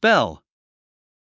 Spell.